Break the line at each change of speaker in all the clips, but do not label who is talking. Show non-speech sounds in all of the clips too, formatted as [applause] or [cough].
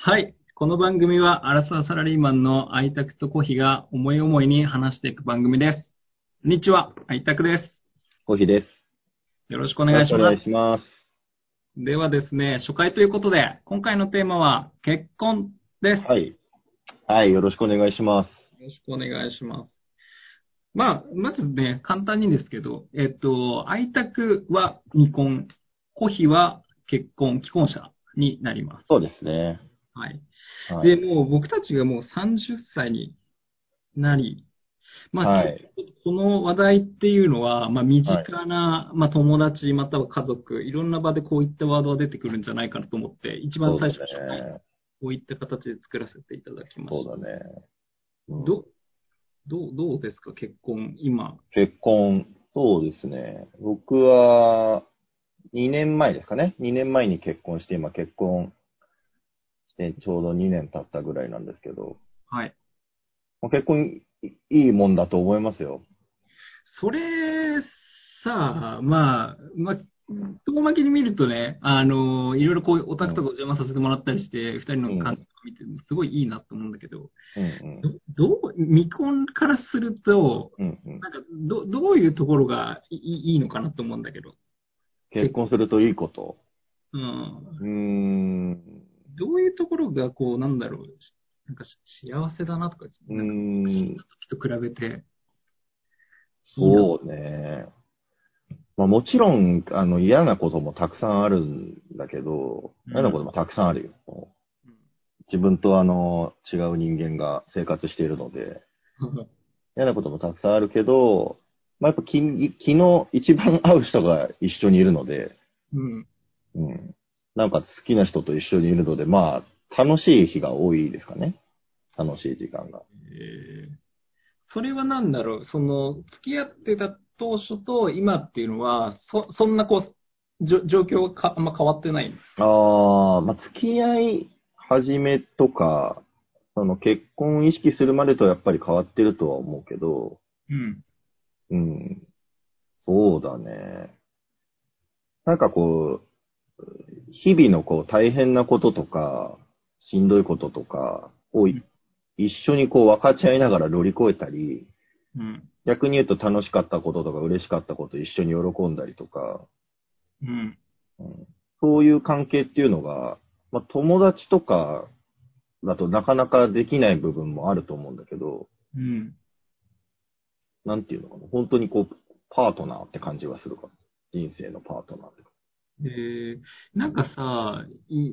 はい。この番組は、アラサーサラリーマンの愛拓とコヒが思い思いに話していく番組です。こんにちは、愛拓です。
コーヒーです。
よろしくお願いします
よろしくお願い。します。
ではですね、初回ということで、今回のテーマは、結婚です。
はい。はい、よろしくお願いします。
よろしくお願いします。まあ、まずね、簡単にですけど、えっと、愛拓は未婚、コヒは結婚、既婚者になります。
そうですね。
はい。
はい、
で、もう僕たちがもう30歳になり、まあ、
はい
この話題っていうのは、まあ、身近な、まあ、友達または家族、いろんな場でこういったワードが出てくるんじゃないかなと思って、一番最初
そうだね。
こういった形で作らせていただきました。
そうだね。うん
ど、どう、どうですか、結婚、今。
結婚、そうですね。僕は、2年前ですかね。2年前に結婚して、今結婚ちょうど2年経ったぐらいなんですけど、
はい。
まあ結婚いいいもんだと思いますよ。
それ、さあ、まあ、まあ、遠巻きに見るとね、あの、いろいろこういうオタクとかお邪魔させてもらったりして、二、人の感じを見て、すごいいいなと思うんだけど、
うん
どどう、未婚からすると、
うん。うんうん。
なんか、ど、どういうところがいいいいのかなと思うんだけど、
結婚するといいこと？
うん。
うーん。
どういうところが、こう、なんだろう、なんか幸せだなとか、なんか、死ん。時と比べて、
そうね。まあもちろん、あの、嫌なこともたくさんあるんだけど、
うん
嫌なこともたくさんあるよ。
うん
自分とあの、違う人間が生活しているので、[laughs] 嫌なこともたくさんあるけど、まあやっぱき昨日一番会う人が一緒にいるので、
うん。
うん。なんか好きな人と一緒にいるので、まあ、楽しい日が多いですかね。楽しい時間が。
えーそれはなんだろう、その、付き合ってた当初と今っていうのは、そ、そんなこう、状況はかあんま変わってない。
ああ、まあ、付き合い始めとか、その結婚を意識するまでとやっぱり変わってるとは思うけど、
うん。
うん。そうだね。なんかこう、日々のこう大変なこととか、しんどいこととかをい一緒にこう分かち合いながら乗り越えたり、
うん。
逆に言うと楽しかったこととか嬉しかったことを一緒に喜んだりとか、
うん。
うんそういう関係っていうのが、まあ、友達とかだとなかなかできない部分もあると思うんだけど、
うん。
なんていうのかな、本当にこう、パートナーって感じがするか。人生のパートナーって。
えーなんかさ、い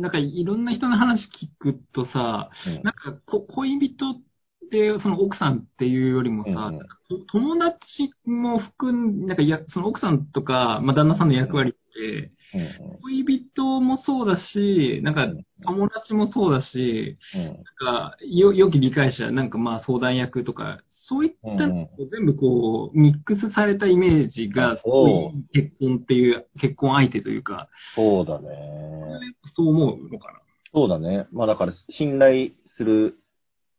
なんかいろんな人の話聞くとさ、
うん。
なんかこ恋人って、その奥さんっていうよりもさ、
うん
友達も含ん、なんかや、その奥さんとか、まあ、旦那さんの役割って、
うん
恋人もそうだし、なんか
うん。
友達もそうだし、
うん。
なんか、よ、良き理解者、なんかまあ相談役とか、そういったのを全部こう、ミックスされたイメージが、
あそう
結婚っていう、結婚相手というか、
そうだね。
そう思うのか
そうだね。まあだから信頼する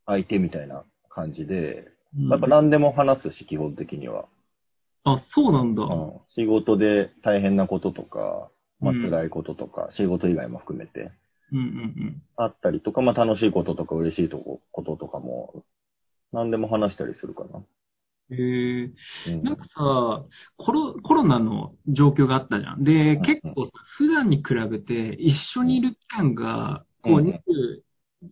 相手みたいな感じで、
な。
やっぱ何でも話すし、基本的には。
あ、そうなんだ。
うん、仕事で大変なこととか、まあ
うん
辛いこととか、仕事以外も含めて、
うんうん
あったりとか、まあ楽しいこととか嬉しいとここととかも、何でも話したりするかな。
うん。へえ。
うん
なんかさ、コロ、コロナの状況があったじゃん。で、
ん
結構さ普段に比べて一緒にいる期間が、こう、
うん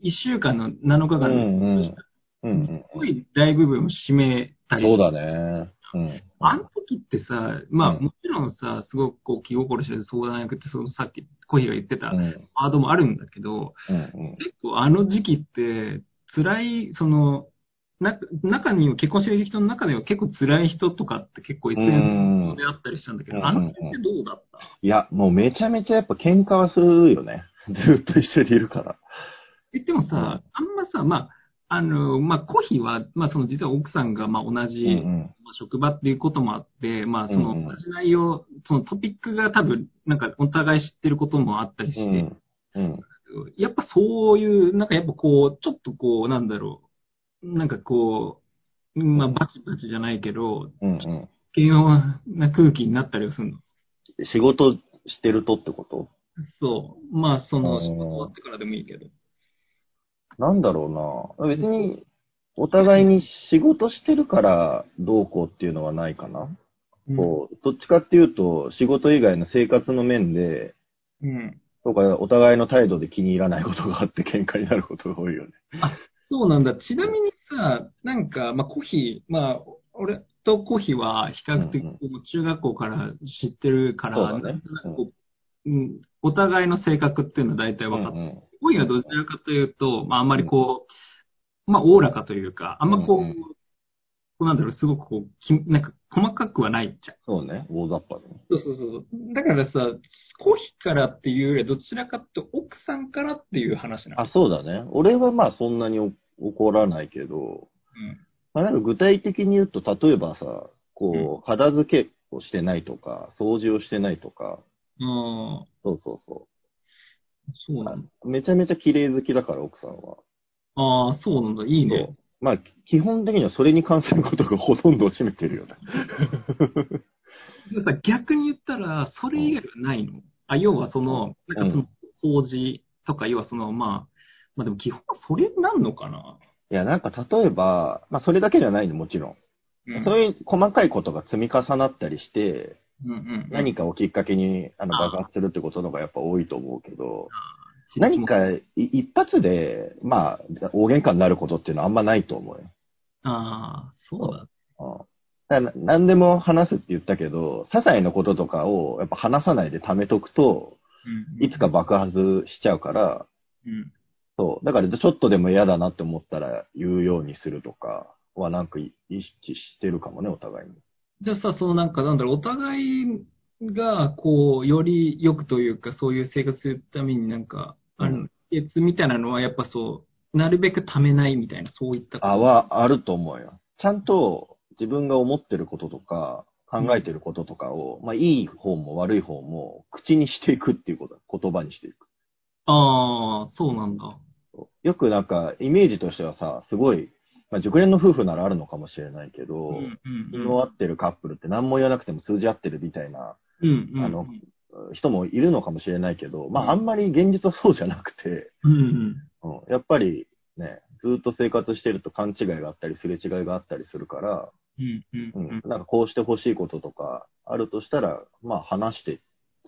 21週間の7日間
うんうん。うんうん
すごい大部分を占めたり。
そうだね。うん。
あの時ってさ、まあ
うん
もちろんさ、すごくこう気心知れず相談役って、そのさっきコーヒーが言ってた
うん
ワードもあるんだけど、
うん
結構あの時期って辛い、その、な中には結婚してる人の中では結構辛い人とかって結構 SNS であったりしたんだけど、
うん
あの時ってどうだった？
いや、もうめちゃめちゃやっぱ喧嘩はするよね。[laughs] ずっと一緒にいるから。
え、でもさ、あんまさ、まあ、あの、まあ、コヒは、まあ、その実は奥さんが、まあ、同じ、
うん
まあ職場っていうこともあって、まあ、その
うんうん
同じ内容、そのトピックが多分、なんかお互い知ってることもあったりして、
うん。うん。
やっぱそういう、なんかやっぱこう、ちょっとこう、なんだろう、なんかこう、まあ、バチバチじゃないけど、
うんうん。
軽薄な空気になったりはするの。
仕事してるとってこと？
そう。まあ、その、
うん
仕事終わってからでもいいけど。
なんだろうな。別に、お互いに仕事してるからどうこうっていうのはないかな。こう、どっちかっていうと、仕事以外の生活の面で、
うん。
とか、お互いの態度で気に入らないことがあって喧嘩になることが多いよね。
そうなんだ。ちなみにさ、なんか、まあ、コヒー、まあ、俺とコヒーは比較的、中学校から知ってるから、
そう
なんとなくこううん、お互いの性格っていうのは大体分かって、
うん
コヒーはどちらかというと、まあ、あんまりこう、まあ、おおらかというか、あんまこう、
うんうん。
こうなんだろう、すごくこう、きなんか、細かくはないじゃん。
そうね、大雑把でね。
そうそうそうそう。だからさ、コヒーからっていうよりは、どちらかというと奥さんからっていう話なの。
あ、そうだね。俺はまあそんなにお怒らないけど、
うん。
まあなんか具体的に言うと、例えばさ、こう、片付けをしてないとか、掃除をしてないとか、
ああ、
そうそうそ
そうなんだ。
う。めちゃめちゃ綺麗好きだから、奥さんは。
ああ、そうなんだ。いいね。
まあ、基本的にはそれに関することがほとんどを占めてるよね。[laughs]
逆に言ったら、それ以外はないの、あ、要はその、
うん。
なんかその、掃除とか、要はその、まあ、まあでも基本はそれになんのかな？い
や、なんか例えば、まあそれだけじゃないの、もちろん。
うん。
そういう細かいことが積み重なったりして、
うんうん。
何かをきっかけにあの爆発するってことのがやっぱ多いと思うけど、何かい一発で、まあ、大喧嘩になることっていうのはあんまないと思うよ。
ああ、そうだ。
うんだ何でも話すって言ったけど、些細なこととかをやっぱ話さないで貯めとくと、
うん
いつか爆発しちゃうから、
うん。
そう。だからちょっとでも嫌だなって思ったら言うようにするとかはなんか意識してるかもね、お互いに。
じゃあさ、そのなんか、なんだろう、お互いが、こう、より良くというか、そういう生活するためになんか、あ
うん
る、秘訣みたいなのは、やっぱそう、なるべく貯めないみたいな、そういった。
あ、はあると思うよ。ちゃんと自分が思ってることとか、考えてることとかを、まあいい方も悪い方も口にしていくっていうこと、言葉にしていく。
ああ、そうなんだ。
よくなんか、イメージとしてはさ、すごい、まあ、熟練の夫婦ならあるのかもしれないけど、
うんうん
気の合ってるカップルって何も言わなくても通じ合ってるみたいな
うんうん。
あの人もいるのかもしれないけど、まああんまり現実はそうじゃなくて、
うんうん。
うん、やっぱりね、ずっと生活してると勘違いがあったり、すれ違いがあったりするから、
うんうん
う
うんん。
なんかこうしてほしいこととかあるとしたら、まあ話して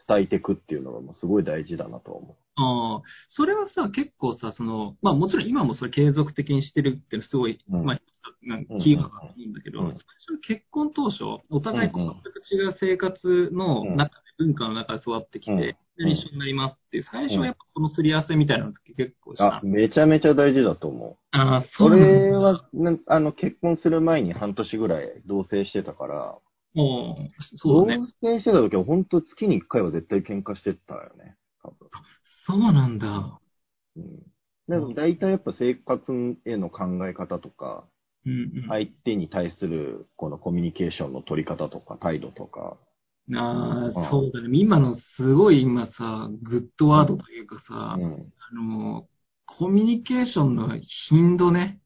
伝えていくっていうのがもうすごい大事だなと思
ああ、それはさ、結構さ、その、まあもちろん今もそれ継続的にしてるっていうのはすごい、
うん
まあ、なんかキーワードだと思うんだけど、
うん
最初結婚当初、お互い
うんうん
全く違う生活の中で、文化の中で育ってきて、
うん
で一緒になりますっていう、最初はやっぱそのすり合わせみたいなのって結構し
う。
た。
あ、めちゃめちゃ大事だと思う。
ああ、そう。
俺は、あの、結婚する前に半年ぐらい同棲してたから、
もう、そうだね。
同棲してた時は本当月に1回は絶対喧嘩してたよね。多分。
そうなんだ。
うん。でも大体やっぱ生活への考え方とか、
うんうん。
相手に対するこのコミュニケーションの取り方とか態度とか、
ああ、
うん
そうだね。今のすごい今さ、グッドワードというかさ、
うん。
あの、コミュニケーションの頻度ね。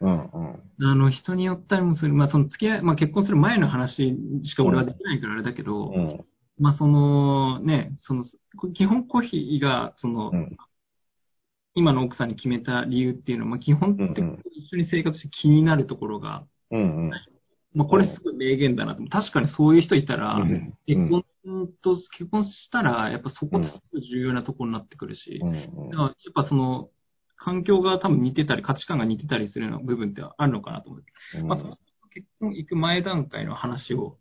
うんうん。
あの、人によったりもする。まあ、その付き合い、まあ、結婚する前の話しか俺はできないからあれだけど、
うん。
まあ、その、ね、その、基本コーヒーが、その、
うん。
今の奥さんに決めた理由っていうのは、まあ、基本的に一緒に生活して気になるところが、
うんうん。
まあ、これすごい名言だなと。確かにそういう人いたら、
うん
結婚と、結婚したら、やっぱそこってすごい重要なところになってくるし、
うんうん
やっぱその、環境が多分似てたり、価値観が似てたりするような部分ってあるのかなと思って。
うん。
まあ、結婚行く前段階の話を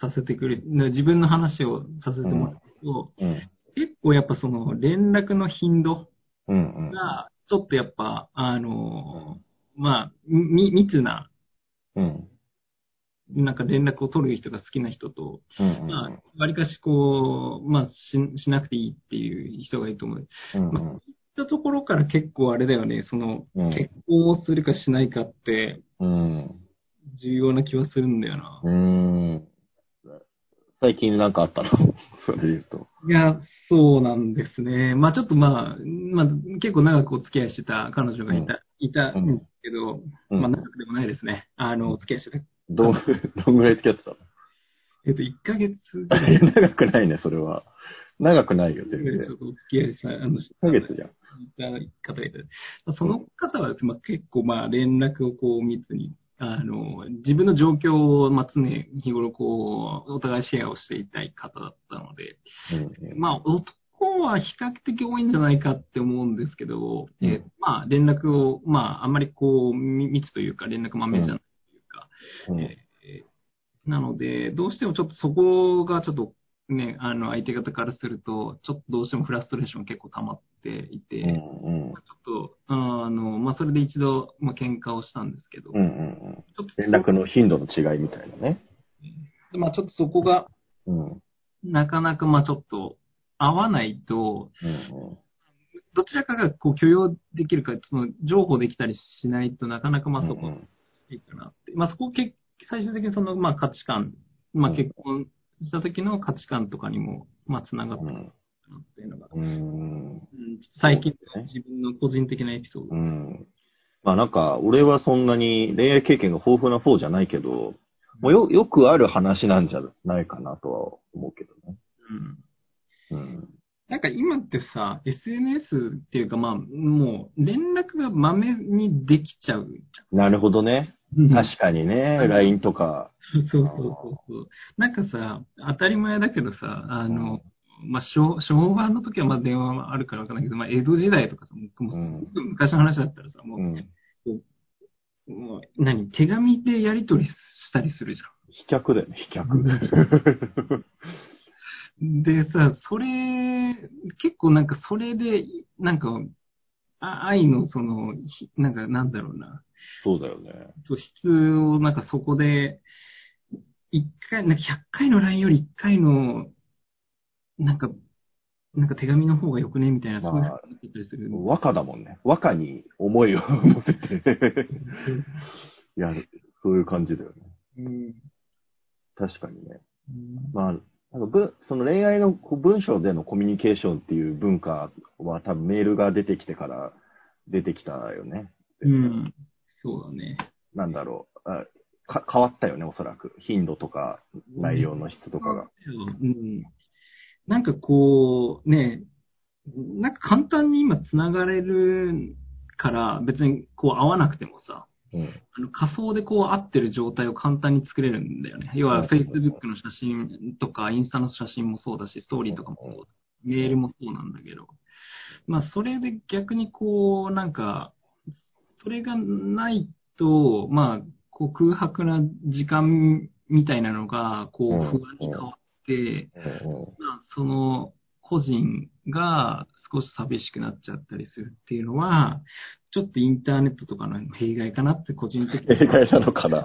させてくれ、ね自分の話をさせてもらうと、
うん。
結構やっぱその連絡の頻度
うんうん。
が、ちょっとやっぱ、あのーまあ、み、密な、
うん。
なんか連絡を取る人が好きな人と、
うん
まあ、わりかしこう、まあし、しなくていいっていう人がいると思う。
うんうん。
そういったところから結構あれだよね、その、
うん
結婚をするかしないかって
うん
重要な気はするんだよな。
うん最近なんかあったの？[laughs] それで言うと。
いや、そうなんですね。まあちょっとまあ、まあ結構長くお付き合いしてた彼女がいた、いたんですけど、
うん
まあ長くでもないですね。あの、お付き合いしてた。
どん、[laughs] どんぐらい付き合ってたの？
えっと、1ヶ月ぐらい。
長くないね、それは。長くないよ、全然。
ちょっとお付き合いした、あの、
1ヶ月じゃん。
方がいて、その方は、まあ、結構まあ連絡をこう密に、あの、自分の状況を、まあ、常日頃こう、お互いシェアをしていたい方だったので、
うん。
まあ、男は比較的多いんじゃないかって思うんですけど、
うん。
えーまあ、連絡を、まあ、あんまりこう、み密というか、連絡まめじゃないというか、
うん。
えーなので、どうしてもちょっとそこがちょっとね、あの、相手方からすると、ちょっとどうしてもフラストレーション結構溜まっていて、
うんうん。
ちょっと、あの、まあ、それで一度、まあ、喧嘩をしたんですけど、
うんうんうん。
ちょっと
連絡の頻度の違いみたいなね。
そまあ、ちょっとそこが、
うん。
なかなか、まあ、ちょっと、合わないと、
うん
どちらかがこう許容できるか、その、情報できたりしないとなかなかまあそこ
うん
いいかなって。まあそこけ最終的にそのまあ価値観、まあ
うん。
結婚した時の価値観とかにもまあつながってくる
うん
なっていうのが、
うん
うん最近自分の個人的なエピソード。
うん。まあなんか、俺はそんなに恋愛経験が豊富な方じゃないけど、もうよ、よくある話なんじゃないかなとは思うけどね。
うん
うん。
なんか今ってさ、SNS っていうかまあもう連絡がまめにできちゃうじ
なるほどね。
ゃん。
確かにね、
うん
LINE とか。
そうそうそうそう。なんかさ、当たり前だけどさ、あの、まあ、昭昭和の時はまあ電話はあるからわかんないけど、まあ、江戸時代とかさ、もう昔の話だったらさ、も
うん。
う、もう何、手紙でやり取りしたりするじ
飛脚だよね、飛脚。
ゃん。でさ、それ、結構なんかそれで、なんか、あ愛のその、ひなんかなんだろうな、
そうだよね。
素質をなんかそこで、一回、なんか100回の LINE より1回の、なんか、なんか手紙の方がよくね？みたいな、
まあ
そういうってたりする。
和歌だもんね。和歌に思いを乗せて [laughs] やる。そういう感じだよね。
うん
確かにね。まあ、なんか文その恋愛の文章でのコミュニケーションっていう文化は多分メールが出てきてから出てきたよね。
うん。そうだね。
なんだろうあか。変わったよね、おそらく。頻度とか内容の質とかが。
うん。なんかこう、ね、なんか簡単に今繋がれるから、別にこう会わなくてもさ、
うん。
あの仮想でこう会ってる状態を簡単に作れるんだよね。要は
うん
Facebook の写真とか、インスタの写真もそうだし、ストーリーとかもそうだ。メールもそうなんだけど。まあ、それで逆にこう、なんか、それがないと、まあ、こう空白な時間みたいなのが、こう、不安に変わって、まあ、その個人が少し寂しくなっちゃったりするっていうのは、ちょっとインターネットとかの弊害かなって個人的に
正解なのかな。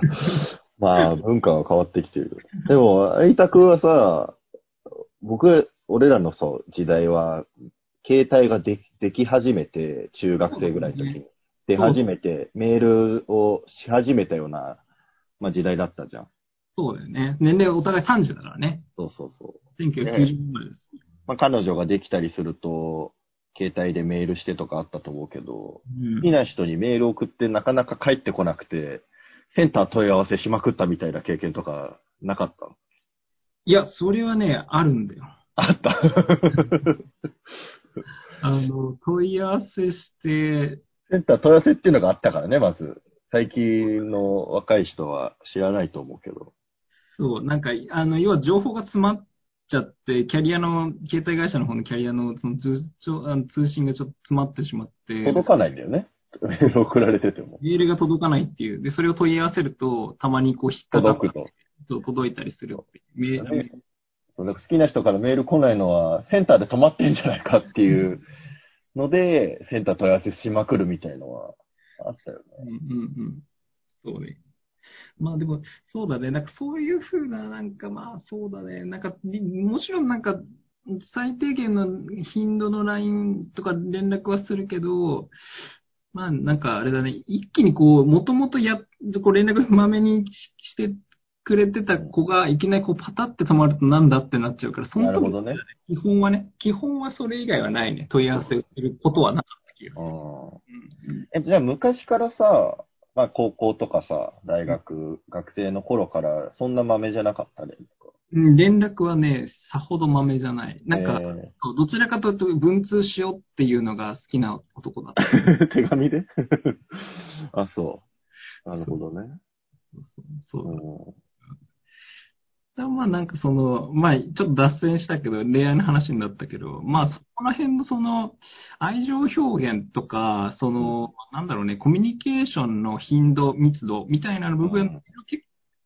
まあ、文化は変わってきてる。でも、相田くんはさ、僕、俺らのそう、時代は、携帯がででき始めて、中学生ぐらいの時に。出始めて、メールをし始めたような、まあ時代だったじゃん。
そうだよね。年齢お互い30だからね。
そうそうそう。
1990年です。
まあ彼女ができたりすると、携帯でメールしてとかあったと思うけど、
うん
好きな人にメール送ってなかなか帰ってこなくて、センター問い合わせしまくったみたいな経験とかなかった？
いや、それはね、あるんだよ。
あった。
あの、問い合わせして、
センター問い合わせっていうのがあったからね、まず。最近の若い人は知らないと思うけど。
そう、なんか、あの、要は情報が詰まっちゃって、キャリアの、携帯会社の方のキャリアのその通帳あの通信がちょっと詰まってしまって、
届かないんだよね。メール [laughs] 送られてても。
メールが届かないっていう。で、それを問い合わせると、たまにこう引っかかっ
届くと。
と届いたりする。メール
そうだから好きな人からメール来ないのは、センターで止まってんじゃないかっていうので、センター問い合わせしまくるみたいのはあったよね。
うんうんうん。そうね。まあでも、そうだね。なんかそういうふうな、なんかまあそうだね。なんか、りもちろんなんか、最低限の頻度の LINE とか連絡はするけど、まあなんかあれだね。一気にこう、もともとや、こう連絡まめにししてくれてた子が、いきなりこうパタって止まるとなんだってなっちゃうから、その時
なるほどね。
基本はね、基本はそれ以外はないね。問い合わせをすることはなかった気がする。
うん。
うん
え、じゃあ昔からさ、まあ高校とかさ、大学、学生の頃からそんな豆じゃなかったね？
うん連絡はね、さほど豆じゃない。なんか、
え
そうどちらかというと文通しようっていうのが好きな男だった。
ー [laughs] 手紙で？[laughs] あ、そう。なるほどね。
そう。
うん
だまあなんかその、まあちょっと脱線したけど、恋愛の話になったけど、まあそこら辺のその、愛情表現とか、その、なんだろうね、コミュニケーションの頻度、密度みたいな部分の結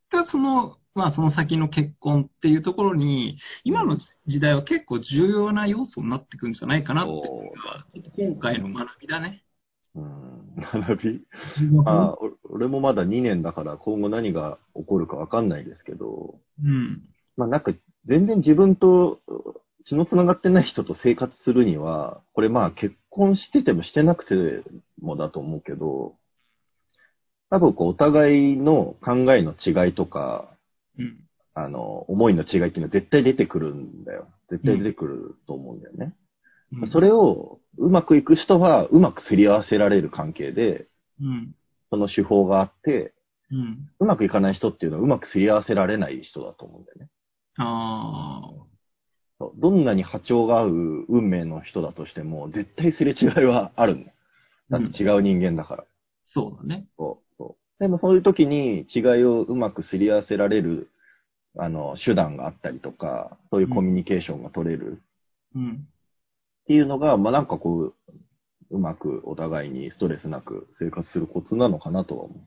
果、その、まあその先の結婚っていうところに、今の時代は結構重要な要素になってくるんじゃないかなっていうのが、今回の学びだね。
うん、[laughs] 学びあお俺もまだ2年だから今後何が起こるかわかんないですけど、
うん。
まあなんか全然自分と血の繋がってない人と生活するには、これまあ結婚しててもしてなくてもだと思うけど、多分こうお互いの考えの違いとか、
うん。
あの、思いの違いっていうのは絶対出てくるんだよ。絶対出てくると思うんだよね。
うん
それをうまくいく人はうまくすり合わせられる関係で、
うん。
その手法があって、
うん。
うまくいかない人っていうのはうまくすり合わせられない人だと思うんだよね。
ああ。
どんなに波長が合う運命の人だとしても、絶対すれ違いはあるんだよ。だって違う人間だから。
そうだね。
そうそうでもそういう時に違いをうまくすり合わせられる、あの、手段があったりとか、そういうコミュニケーションが取れる
うん。
っていうのが、まあなんかこう、うまくお互いにストレスなく生活するコツなのかなとは思う。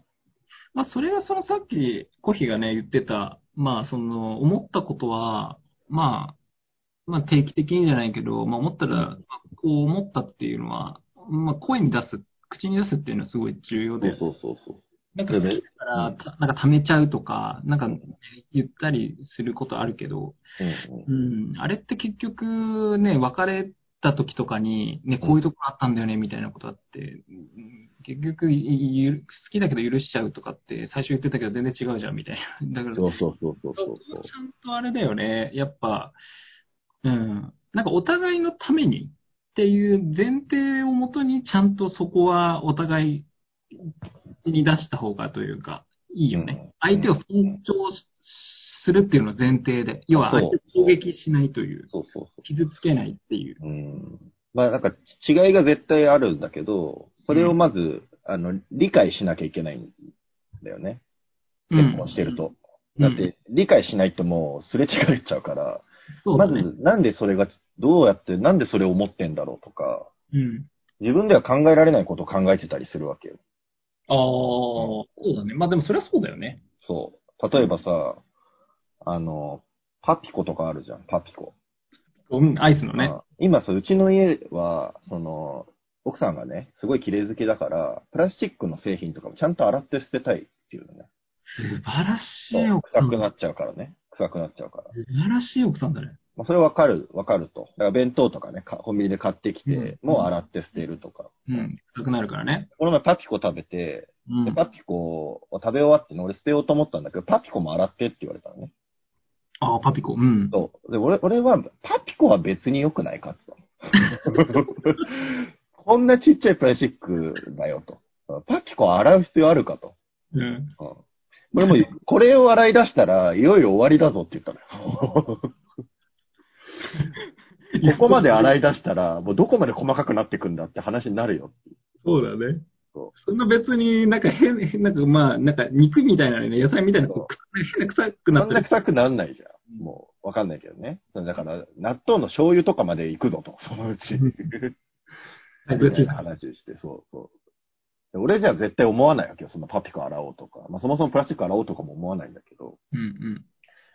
まあ、それがそのさっきコヒがね、言ってた、まあ、その、思ったことは、まあ、まあ、定期的にじゃないけど、まあ、思ったら、まあこう思ったっていうのは、まあ、声に出す、口に出すっていうのはすごい重要で、
そうそうそう
なんかだから、たなんか溜めちゃうとか、なんか言ったりすることあるけど、
うん。うん、
あれって結局ね、別れた時とかに、ね、こういうとこあったんだよね、みたいなことあって、うん結局好きだけど許しちゃうとかって、最初言ってたけど全然違うじゃん、みたいな。[laughs] だから、
そうそうそうそう
そ
う。
はちゃんとあれだよね、やっぱ、うん、なんかお互いのためにっていう前提をもとに、ちゃんとそこはお互いに出した方がというか、いいよね。
うん。
相手を尊重しするっていうのを前提で、要は相手を攻撃しないという。
そうそうそ
傷つけないっていう。
う。うん。まあなんか違いが絶対あるんだけど、それをまず、あの、理解しなきゃいけないんだよね。結婚してると。
うん、
だって、理解しないともうすれ違えちゃうから、
うだね。
ず、なんでそれが、どうやって、なんでそれを思ってんだろうとか、
うん。
自分では考えられないことを考えてたりするわけよ。
ああ、そうだね。まあでもそれはそうだよね。
そう。例えばさ、あの、パピコとかあるじゃん、パピコ。
うん、アイスのね。
あ今さ、うちの家は、その、奥さんがね、すごい綺麗好きだから、プラスチックの製品とかもちゃんと洗って捨てたいっていうのね。
素晴らし
そう
い奥さん。
臭くなっちゃうからね。臭くなっちゃうから。
素晴らしい奥さんだね。
まあ、それわかる、わかると。だから弁当とかね、かコンビニで買ってきて、
うん
もう洗って捨てるとか。
うん。臭くなるからね。
この前パピコ食べて、
うん
で、。パピコを食べ終わってね、俺捨てようと思ったんだけど、パピコも洗ってって言われたのね。
ああ、パピコ。うん。
そう。で、俺、俺は、パピコは別に良くないかって言ったのこんなちっちゃいプラスチックだよと。パピコ洗う必要あるかと。
うん。
うん。俺も、これを洗い出したら、いよいよ終わりだぞって言ったのよ。[laughs] ここまで洗い出したら、もうどこまで細かくなってくんだって話になるよ。
そうだね。
そ
んな別になんか変、変 [laughs] なんかまあ、なんか肉みたいなね、野菜みたいな、こう変な臭くな
そ
ってる。
んな臭くなんないじゃん。もう、わかんないけどね。だから、納豆の醤油とかまで行くぞと、そのうち。[laughs]
はい
みたいな話して、そうそう。で俺じゃ絶対思わないわけよ、そのパピコ洗おうとか。まあそもそもプラスチック洗おうとかも思わないんだけど。
うんうん。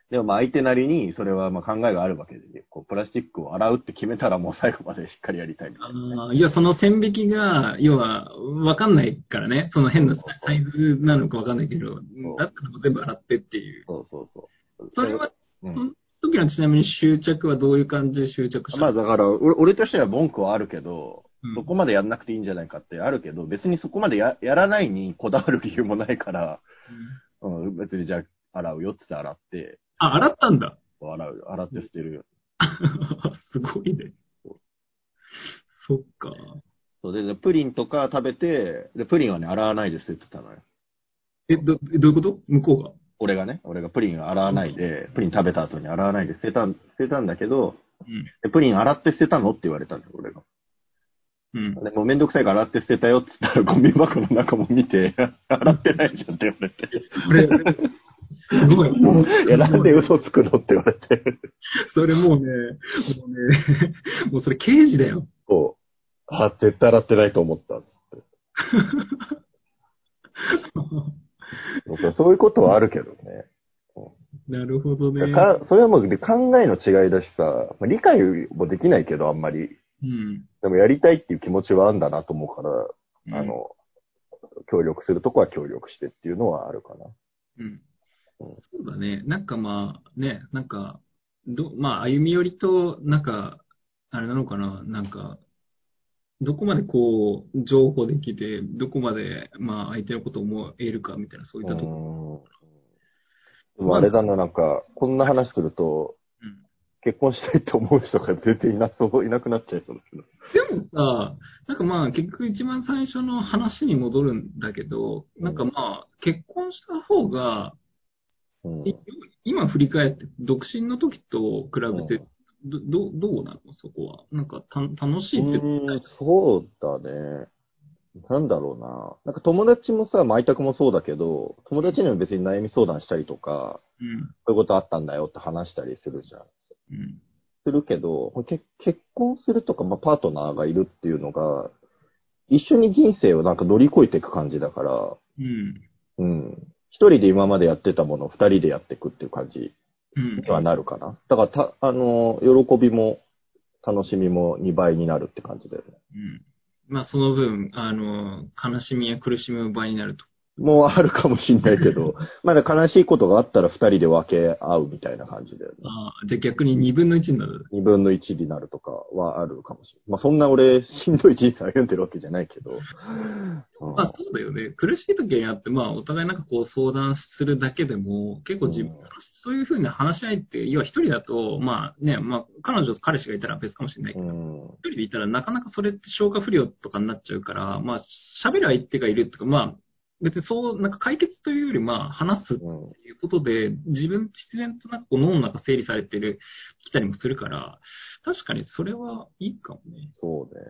でもまあ相手なりにそれはまあ考えがあるわけで、こうプラスチックを洗うって決めたらもう最後までしっかりやりたいみたいなね。
いや、その線引きが、要は、わかんないからね。その変なサイズなのかわかんないけど、だったら全部洗ってっていう。
そうそうそう。
それは、
うん
その時のちなみに執着はどういう感じで執着した
まあだから、俺俺としては文句はあるけど、
うん
そこまでやんなくていいんじゃないかってあるけど、別にそこまでややらないにこだわる理由もないから、うん、別にじゃあ洗うよって言って洗って、
あ、洗ったんだ。
洗うよ、洗って捨てるよ。[laughs]
すごいね。そっか。
そうで、でプリンとか食べて、で、プリンはね、洗わないで捨ててたのよ。
え、ど、どういうこと？向こうが？
俺がね、俺がプリン洗わないで、プリン食べた後に洗わないで捨てた、捨てたんだけど、
うん。
でプリン洗って捨てたのって言われたんだよ、俺が。
うん。
でもうめんどくさいから洗って捨てたよって言ったら、ゴミ箱の中も見て、[laughs] 洗ってないじゃんって言われて。
すごい。
いや、なんで嘘つくのって言われて。
それもうね、もうね、もうそれ刑事だよ。
そう。あ、絶対洗ってないと思った。[laughs] そうそういうことはあるけどね。
なるほどね。
かそれはもう考えの違いだしさ、まあ理解もできないけど、あんまり。
うん。
でもやりたいっていう気持ちはあんだなと思うから、
うん
あ、の、協力するとこは協力してっていうのはあるかな。
うん
うん。
そうだね。なんかまあ、ね、なんか、ど、まあ、歩み寄りと、なんか、あれなのかな、なんか、どこまでこう、情報できて、どこまで、まあ、相手のことを思えるかみたいな、そういったところ。
うんでもあれだな、なんか、こんな話すると、
うん
結婚したいと思う人が全然いなそう、いなくなっちゃいそうだけど。
でもさ、なんかまあ結局一番最初の話に戻るんだけど、なんかまあ結婚した方が、
うん
い今振り返って独身の時と比べて
うん、
ど、どどうなの？そこは。なんかた楽しいって
そうだね。なんだろうな。なんか友達もさ、まあ、愛宅もそうだけど、友達にも別に悩み相談したりとか、
うん。
こういうことあったんだよって話したりするじゃん。
うん。
するけど、け結婚するとか、まあ、パートナーがいるっていうのが、一緒に人生をなんか乗り越えていく感じだから、
うん。
うん。一人で今までやってたものを二人でやっていくっていう感じ
うん
に。はなるかな。だから、た、あの、喜びも楽しみも2倍になるって感じだよね。
うん。まあその分、あの、悲しみや苦しみの倍になると。
もうあるかもしんないけど、[laughs] まだ悲しいことがあったら二人で分け合うみたいな感じだよね。
ああ、じゃあ逆に二分の一になる。
二分の一になるとかはあるかもしれない。まあそんな俺、しんどい人生歩んでるわけじゃないけど。うん
まあそうだよね。苦しい時にあって、まあお互いなんかこう相談するだけでも、結構自分、
うん
そういうふうな話し合いって、要は一人だと、まあね、まあ彼女と彼氏がいたら別かもしれないけど、
うん。
一人でいたらなかなかそれって消化不良とかになっちゃうから、まあ喋る相手がいるっていうか、まあ別にそう、なんか解決というよりまあ話すって
うん。
いうことで、自分自然となんかこう脳の中整理されてる、きたりもするから、確かにそれはいいかもね。
そうね。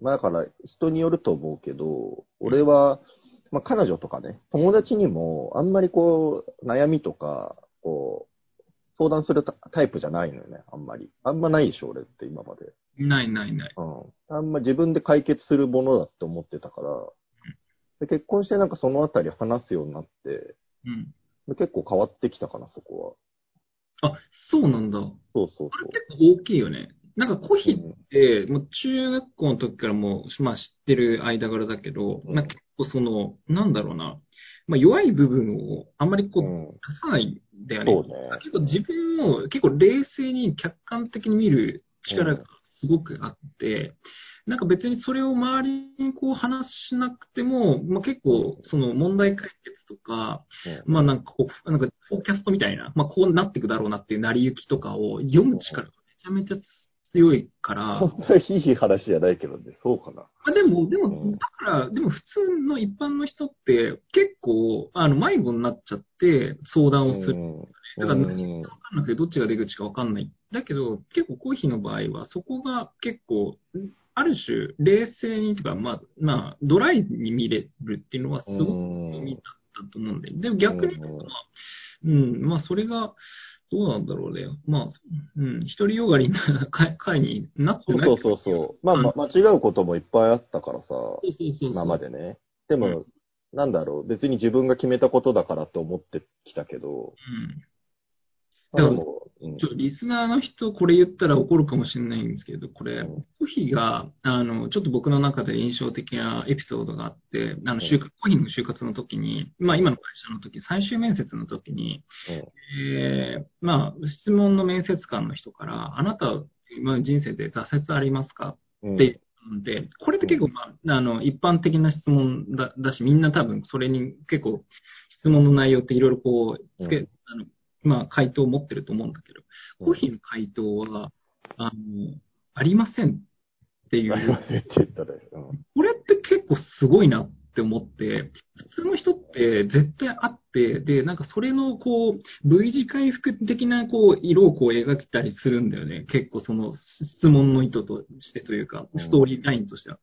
まあだから人によると思うけど、俺は、まあ彼女とかね、友達にもあんまりこう、悩みとか、こう、相談するタタイプじゃないのよね、あんまり。あんまないでしょ、俺って今まで。
ないないない。
うん。あんま自分で解決するものだって思ってたから、で結婚してなんかそのあたり話すようになって、
うん。
で結構変わってきたかな、そこは。
あ、そうなんだ。
そうそうそう。
結構大きいよね。なんかコヒって、もう中学校の時からもう、まあ知ってる間柄だけど、
うん
なんか結構その、なんだろうな、まあ弱い部分をあんまりこう、
うん、
出さないんだよね。
そうね。
結構自分を結構冷静に客観的に見る力がすごくあって、なんか別にそれを周りにこう話しなくても、まあ、結構その問題解決とか、
うん
まあなんかこう、なんかフォーキャストみたいな、まあこうなっていくだろうなっていう成り行きとかを読む力がめちゃめちゃ強いから、
そんないい話じゃないけどね、そうかな。
まあ、でも、でも
うん、
だから、でも普通の一般の人って結構、あの、迷子になっちゃって相談をする。
うん
だから
うん
わかんなくてどっちが出口かわかんない。だけど、結構コーヒーの場合は、そこが結構、ある種、冷静にとか、まあ、まあ、ドライに見れるっていうのはすごく意味だったと思うんで。でも逆に、
うん
まあ、うん、まあ、それが、どうなんだろうね。まあ、うん、独りよがりな会 [laughs] 会になってない
そうそうそう。まあ、ま、間違うこともいっぱいあったからさ、
そうそうそうそう。
今までね。でも、
うん
なんだろう、別に自分が決めたことだからって思ってきたけど、
だから
でも、うん。
ちょっとリスナーの人、これ言ったら怒るかもしれないんですけど、これ、
うん。
コーヒーが、あの、ちょっと僕の中で印象的なエピソードがあって、あの、就活、コーヒーの就活の時に、まあ今の会社の時、最終面接の時に、えー、まあ、質問の面接官の人から、あなた、今の人生で挫折ありますか？
うん。
って言って、これって結構、まあ、あの、一般的な質問だだし、みんな多分それに結構質問の内容っていろいろこう、つけ、
うん。
あの、まあ、回答を持ってると思うんだけど、
うん。
コーヒーの回答は、あの、ありませんっていう、
ありませんって言ったら、うん。
これって結構すごいなっって思って、普通の人って絶対あって、で、なんかそれのこう、V 字回復的なこう、色をこう描いたりするんだよね。結構その質問の意図としてというか、ストーリーラインとしては。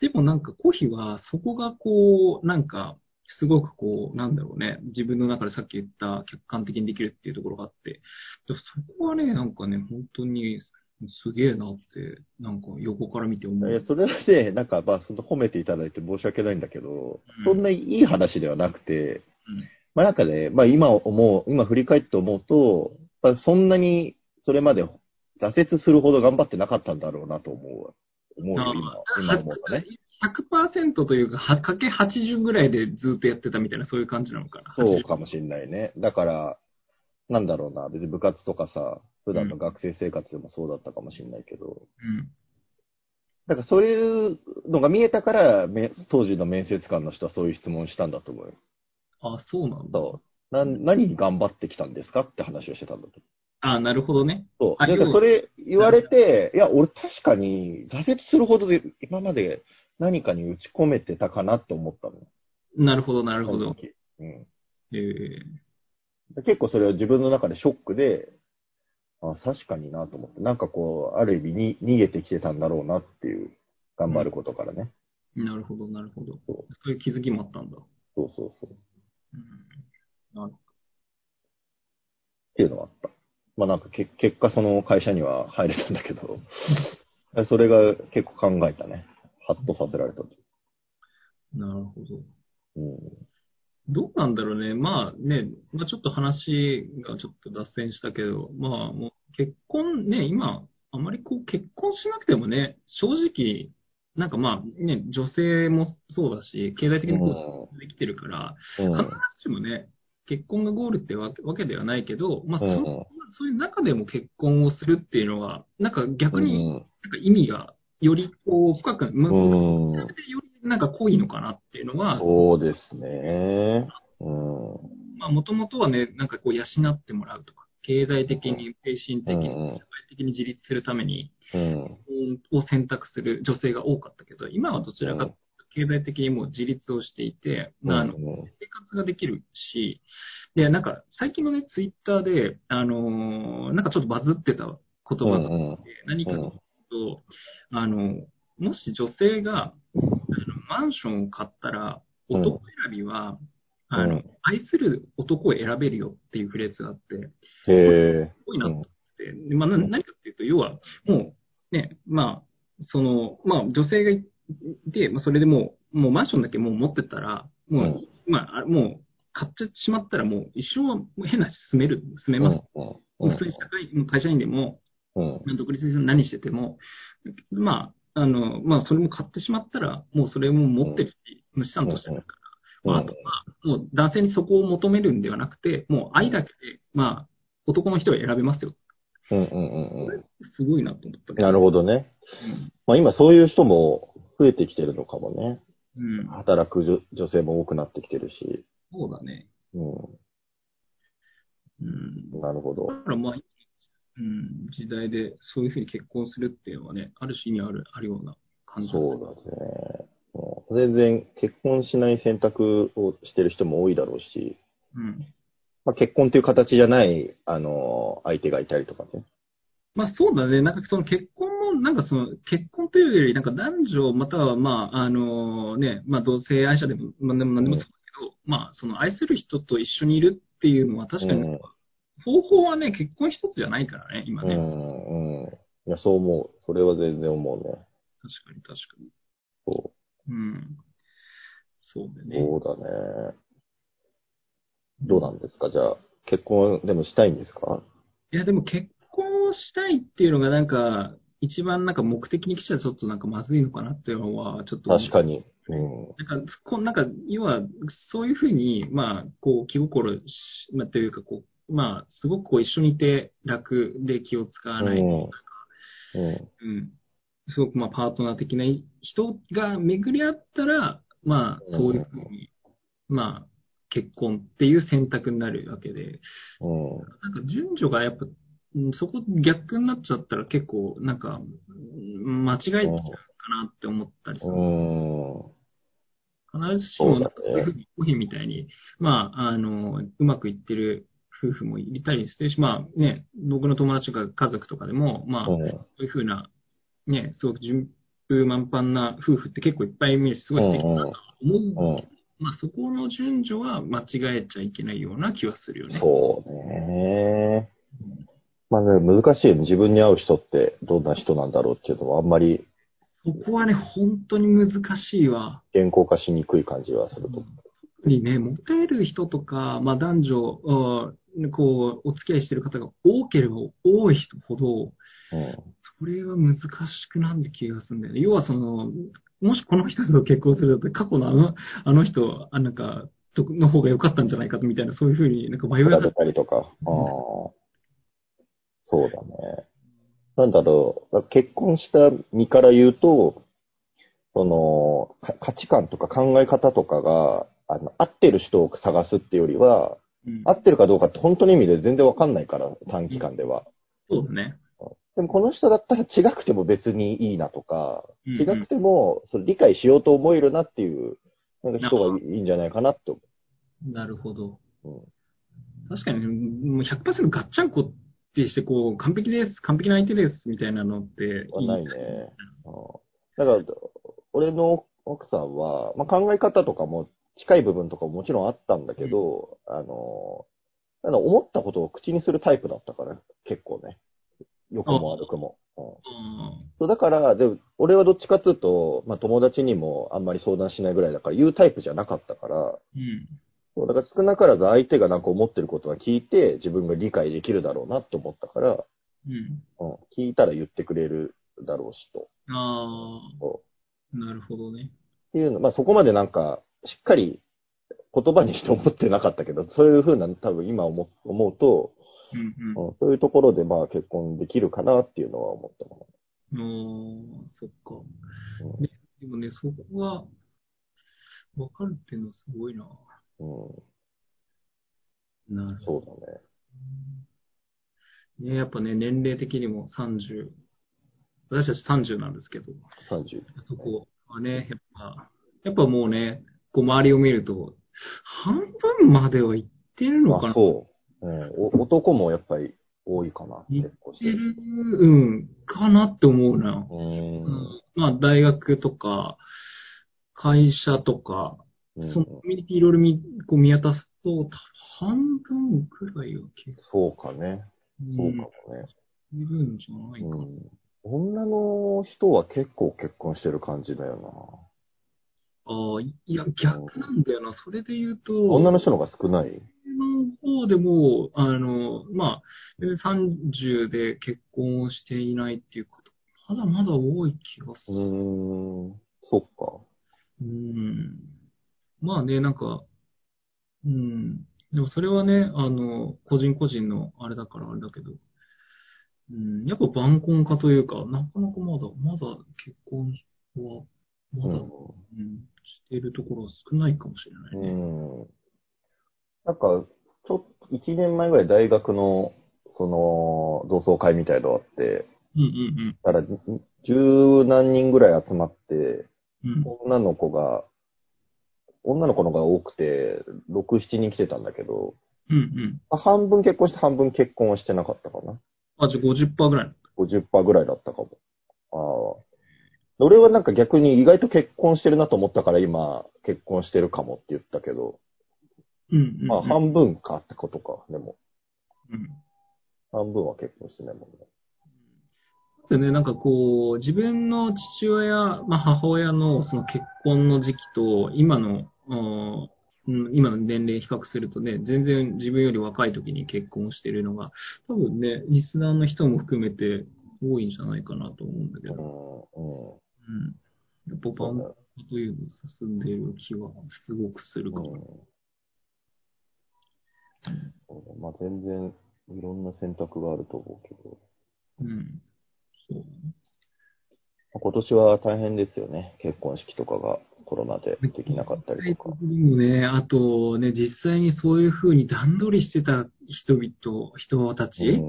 でもなんかコヒはそこがこう、なんか、すごくこう、なんだろうね、自分の中でさっき言った客観的にできるっていうところがあって、でそこはね、なんかね、本当にすげえなって、なんか横から見て思う。
えそれはね、なんか、まあ、その褒めていただいて申し訳ないんだけど、
うん
そんないい話ではなくて、
うん
まあなんかね、まあ今思う、今振り返って思うと、まあ、そんなにそれまで挫折するほど頑張ってなかったんだろうなと思う。思うよ、今、今思うとね。
100%というか、はかけ80ぐらいでずっとやってたみたいな、そういう感じなのかな。
そうかもしんないね。だから、なんだろうな、別に部活とかさ、普段の学生生活でもそうだったかもしんないけど、
うん。
だからそういうのが見えたから、め当時の面接官の人はそういう質問したんだと思うよ。
あ、そうなんだ。
そう。な何に頑張ってきたんですかって話をしてたんだと。
あ、なるほどね。
そう。
あ要は
でそれ言われて、いや、俺確かに挫折するほどで今まで何かに打ち込めてたかなって思ったの。
なるほど、なるほど。
うん。
えー
結構それは自分の中でショックで、あ確かになと思って、なんかこう、ある意味に逃げてきてたんだろうなっていう、頑張ることからね。
なるほど、なるほど。
そう
そういう気づきもあったんだ。
そうそうそう。っ
うん、なる
ていうのはあった。まあなんかけ結果その会社には入れたんだけど、それが結構考えたね。ハッとさせられたと。
なるほど。
うん。
どうなんだろうね。まあね、まあちょっと話がちょっと脱線したけど、まあもう結婚ね、今、あまりこう結婚しなくてもね、正直、なんかまあね、女性もそうだし、経済的にこうできてるから、
うん。
必ずしもね、結婚がゴールってわけわけではないけど、まあそ
うん
のそういう中でも結婚をするっていうのは、なんか逆に
うん
なんか意味がよりこう深く、ま
うん。
よりなんか濃いのかなっていうのは、
そうですね。うん。
まあ、もともとはね、なんかこう養ってもらうとか、経済的に、精神的に、社会的に自立するために、
うん。
を選択する女性が多かったけど、今はどちらかというと経済的にもう自立をしていて、まあ、あの、生活ができるし、で、なんか最近のね、ツイッターで、あのーなんかちょっとバズってた言葉があって、何かとと、あの、もし女性が、あのマンションを買ったら、男選びは、あの
うん、
愛する男を選べるよっていうフレーズがあって、す
へえ。
ごいなと思って、でまあ、な何かっていうと、要は、もう、ね、まあ、その、まあ、女性がいて、まあ、それでもう、もうマンションだけもう持ってたら、もう、
うん
まあ、あもう、買ってしまったらもう一生はもう変なし住める、住めます。
うん。
普通に社会、会社員でも、
うん。
独立して何してても、まあ、あの、まあ、それも買ってしまったら、もうそれも持ってるし、無資産としてるから、まあ、あとは、もう男性にそこを求めるんではなくて、もう愛だけで、まあ、男の人を選べますよ。
うんうんうんうん。
すごいなと思った。
なるほどね。
うん
まあ今そういう人も増えてきてるのかもね。
うん。
働く女女性も多くなってきてるし。
そうだね。
う
うん。
ん。なるほど
だ。からまあ、うん、時代でそういうふうに結婚するっていうのはね、ある種にある、あるような感じ
そうだね。もう全然結婚しない選択をしてる人も多いだろうし、
うん。
まあ、結婚という形じゃない、あの、相手がいたりとかね。
まあそうだね。なんかその結婚も、なんかその結婚というより、なんか男女またはまあ、あのね、まあ同性愛者でも、まあでも何でもそうだけど、まあその愛する人と一緒にいるっていうのは確かに、
うん
方法はね、結婚一つじゃないからね、今ね。
うん、うん。いや、そう思う。それは全然思うね。
確かに確かに。
そ
うん。そうだ
う。
ね。
そうだね。どうなんですか？じゃあ、結婚でもしたいんですか？
いや、でも結婚をしたいっていうのがなんか、一番なんか目的に来ちゃちょっとなんかまずいのかなっていうのは、ちょっと。
確かに。うん。
なんか、こうなんか、要は、そういうふうに、まあ、こう、気心し、まあ、というか、こう、まあ、すごくこう、一緒にいて楽で気を使わない。
う
うんん。
うん。
すごく、まあ、パートナー的な人が巡り合ったら、まあ、そういうふうに、まあ、結婚っていう選択になるわけで、
うん。
なんか順序がやっぱ、うんそこ逆になっちゃったら結構、なんか、うん間違えちゃうかなって思ったりする。
うん。
必ずしも、
そうだね
そういうふうに、コヒみたいに、まあ、あの、うまくいってる夫婦もいたりするし、まあね、僕の友達とか家族とかでも、まあ、
うん。
そういうふうな、ね、すごく順風満帆な夫婦って結構いっぱい見るし、すごい素敵だなと思う。
うん。
まあ、そこの順序は間違えちゃいけないような気はするよね。
そうね。まあね、難しいよね。自分に合う人ってどんな人なんだろうっていうのはあんまり
そこはね、本当に難しいわ。
言語化しにくい感じはすると思
特にね、モテる人とか、まあ男女、こう、お付き合いしてる方が多ければ多い人ほど、それは難しくなる気がするんだよね。要はその、もしこの人と結婚すると過去のあの、あの人、あなんか、の方が良かったんじゃないかみたいな、そういうふうになんか迷いが
比べたりとか。ああ。そうだね。なんだろう。結婚した身から言うと、その、価値観とか考え方とかが、あの、合ってる人を探すっていうよりは、合ってるかどうかって本当の意味で全然わかんないから、短期間では。
そうだね。
でもこの人だったら違くても別にいいなとか、
うんうん
違くてもそれ理解しようと思えるなっていう、なんか人がいいんじゃないかなって思
なるほど。
う。うん
確かにね、もう100%ガッチャンコってして、こう、完璧です、完璧な相手です、みたいなのって
はないね。うんだから、俺の奥さんは、まあ、考え方とかも近い部分とかももちろんあったんだけど、あの、ただ思ったことを口にするタイプだったから、結構ね。良くも悪くも。うん
うん
だから、で、俺はどっちかっていうと、まあ友達にもあんまり相談しないぐらいだから言うタイプじゃなかったから、
うん。
そうだから少なからず相手がなんか思ってることは聞いて自分が理解できるだろうなって思ったから、
うん。
うん、聞いたら言ってくれるだろうしと。
あ
そ
あ、なるほどね。
うっていうの、まあそこまでなんかしっかり言葉にして思ってなかったけど、そういうふうな多分今思思うと、
うんうん。
うん、そういうところでまあ結婚できるかなっていうのは思ったも
ああ、そっか。
ん。うん
ででもね、そこは、わかるっていうのはすごいな。
うん、
なるほ
そうだね。
ど。ね、やっぱね、年齢的にも30、私たち30なんですけど、
30。
そこはね、やっぱ、やっぱもうね、こう周りを見ると、半分までは行ってるのかな？
まあそう、うんお。男もやっぱり多いかな、
い
結構し
て
てる。
る、うん、かなって思うな。
う。
うんんまあ、大学とか、会社とか、
うん
そのコミュニティいろいろ見こう見渡すと、半分くらいは結
そうかね。
構、
そうかもね。
いるんじゃないかな。
うん。女の人は結構結婚してる感じだよ
ああ、いや、逆なんだよな。それで言うと、
な。女の人の方が少ない？
の方でも、あの、まあ、全然30で結婚をしていないっていう方、まだまだ多い気がす
う
る。
ーん。そっか。
うん。まあね、なんか、うん。でもそれはね、あの、個人個人のあれだからあれだけど、うん、やっぱ晩婚化というか、なかなかまだ、まだ結婚は、まだ、うん、しているところは少ないかもしれな
う
いね。
ん。なんか、ちょっと、1年前ぐらい大学の、その、同窓会みたいのあって、
うんうん
だから、十何人ぐらい集まって、
うん。うん
女の子が、女の子の方が多くて、6、7人来てたんだけど、
うんうん。
まあ半分結婚して半分結婚はしてなかったかな。
あ、じゃあ50%ぐらい。
50%ぐらいだったかも。ああ。俺はなんか逆に意外と結婚してるなと思ったから今、結婚してるかもって言ったけど、
うんうん、うん。
まあ半分かってことか。でも、
うん。
半分は結婚してないもんね。
でね、なんかこう、自分の父親、まあ母親のその結婚の時期と、今の、今の年齢比較するとね、全然自分より若い時に結婚してるのが、多分ね、リスナーの人も含めて多いんじゃないかなと思うんだけ
う
ど、
ん、うん。
うん。やっぱバンドというの進んでいる気はすごくするかも。
うんまあ全然いろんな選択があると思うけど、
うん。そうだね。
まあ今年は大変ですよね。結婚式とかがコロナでできなかったりとか。
ね、あとね、実際にそういう風に段取りしてた人々、人たち、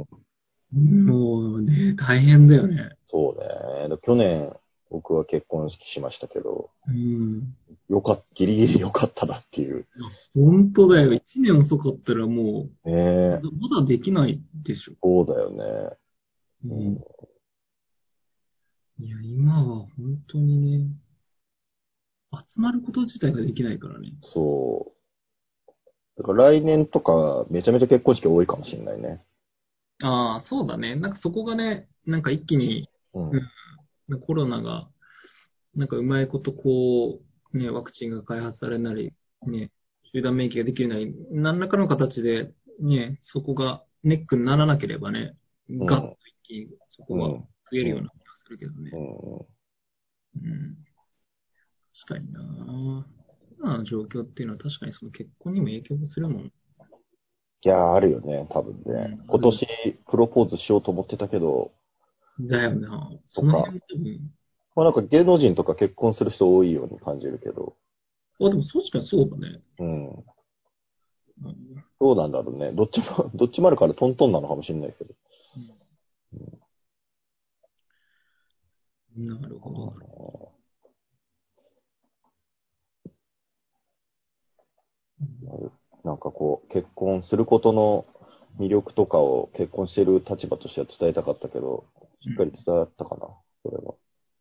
うん、
もうね、大変だよね。
そうね。で去年僕は結婚式しましたけど、
うん。
よかっ、ギリギリよかったなっていう。
本当だよ。一年遅かったらも
ね
う、
え、
まだできないでしょ。
そうだよね。
うん。いや、今は本当にね、集まること自体ができないからね。
そう。だから来年とか、めちゃめちゃ結婚式多いかもしれないね。
ああ、そうだね。なんかそこがね、なんか一気に
うん。
うんコロナが、なんかうまいことこう、ね、ワクチンが開発されなり、ね、集団免疫ができるなり、何らかの形で、ね、そこがネックにならなければね、
ん
ガッと一気にそこが
うん
増えるような気がするけどね
う。ん。
うん。確かにな今の状況っていうのは確かにその結婚にも影響するもん。
いやー、あるよね、多分ね
うん。
今年、プロポーズしようと思ってたけど、
だよなその辺も多分、
まあなんか芸能人とか結婚する人多いように感じるけど、
あ、でも確かにそうだね。
うん。
うん
どうなんだろうね。どっちも、[laughs] どっちもあるからトントンなのかもしれないけど。
なるほど。
なんかこう、結婚することの魅力とかを結婚してる立場としては伝えたかったけど、しっかり伝わったかな、それは。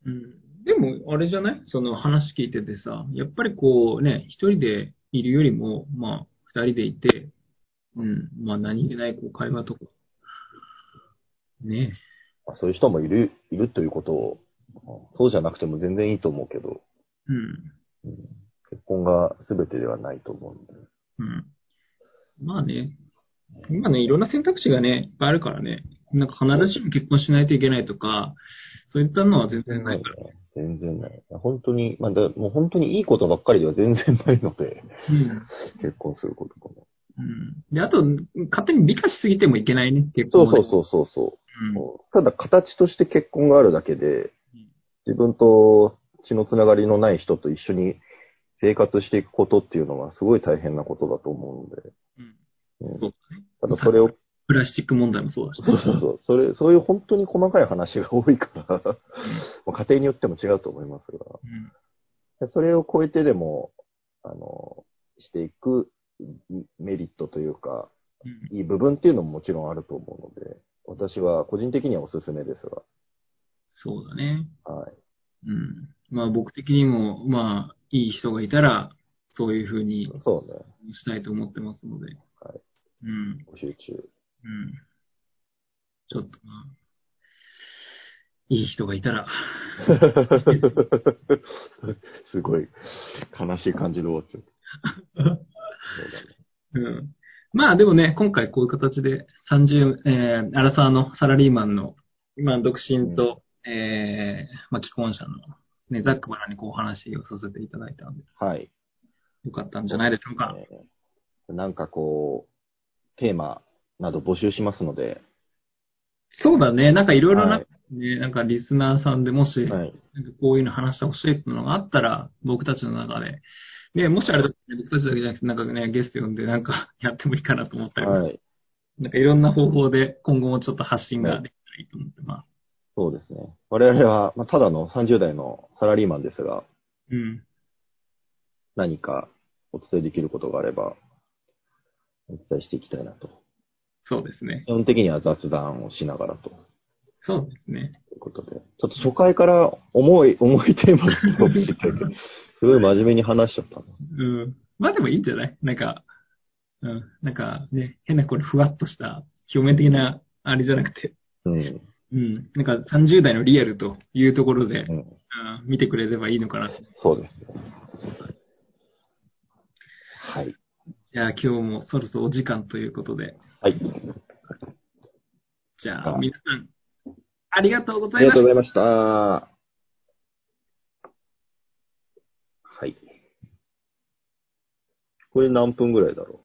うん。でも、あれじゃない？その話聞いててさ、やっぱりこうね、一人でいるよりも、まあ、二人でいて、うん、まあ何気ないこう会話とか、ね。
まあそういう人もいる、いるということを、そうじゃなくても全然いいと思うけど、
うん、
うん。結婚が全てではないと思うんで。
うん。まあね、今ね、いろんな選択肢がね、いっぱいあるからね、なんか必ずしも結婚しないといけないとか、そういったのは全然ないから。
ね。全然ない。本当に、まあ、だもう本当にいいことばっかりでは全然ないので、
うん。
結婚することかも。
うん。で、あと、勝手に美化しすぎてもいけないね、結婚う。
そうそうそうそうそう。
うん。
ただ形として結婚があるだけで、自分と血のつながりのない人と一緒に生活していくことっていうのはすごい大変なことだと思うので、
うん。
うん
そうだね。
ただそれを、
プラスチック問題もそうだし、
そうそうそう、それ、そういう本当に細かい話が多いから、まあ家庭によっても違うと思いますが、
うん。
それを超えてでも、あの、していくメリットというか、
うん。
いい部分っていうのももちろんあると思うので、私は個人的にはおすすめですが、
そうだね。
はい。
うん。まあ僕的にも、まあ、いい人がいたら、そういうふうに
そうね。
したいと思ってますので。
はい。
うん。
募集中。
うん。ちょっとまあ、いい人がいたら、[laughs]
すごい悲しい感じで終わっちゃう。そうだね。
うん。まあでもね、今回こういう形で30、えー、アラサーのサラリーマンの、まあ独身と、えー、まあ既婚者の、ね、ざっくばらんにこうお話をさせていただいたんで、
はい。
よかったんじゃないでしょうか。
えーなんかこう、テーマなど募集しますので、
そうだね。なんかいろいろな、
はい
ね、なんかリスナーさんでもし、
はい。
なんかこういうの話してほしいっていうのがあったら、僕たちの中で、で、もしあれだったら僕たちだけじゃなくて、なんかね、ゲスト呼んでなんかやってもいいかなと思ったりも
はい。
なんかいろんな方法で今後もちょっと発信ができたらいいと思ってます。
そうですね。我々は、まあ、ただの30代のサラリーマンですが、
うん。
何かお伝えできることがあれば、お伝えしていきたいなと。
そうですね。
基本的には雑談をしながらと。
そうですね。
ということで、ちょっと初回から重い、[laughs] 重いテーマを知ってて、すごい真面目に話しちゃったの。
うん。まあでもいいんじゃない？なんか、うん。なんかね、変なこれふわっとした表面的なあれじゃなくて、
うん。
うん。なんか30代のリアルというところで、
うん。
うん、見てくれればいいのかなと。
そうですね。はい。
じゃあ今日もそろそろお時間ということで、
はい。
じゃあ皆さん、ありがとうござ
あり
いました
がとうございました。はい。これ何分ぐらいだろ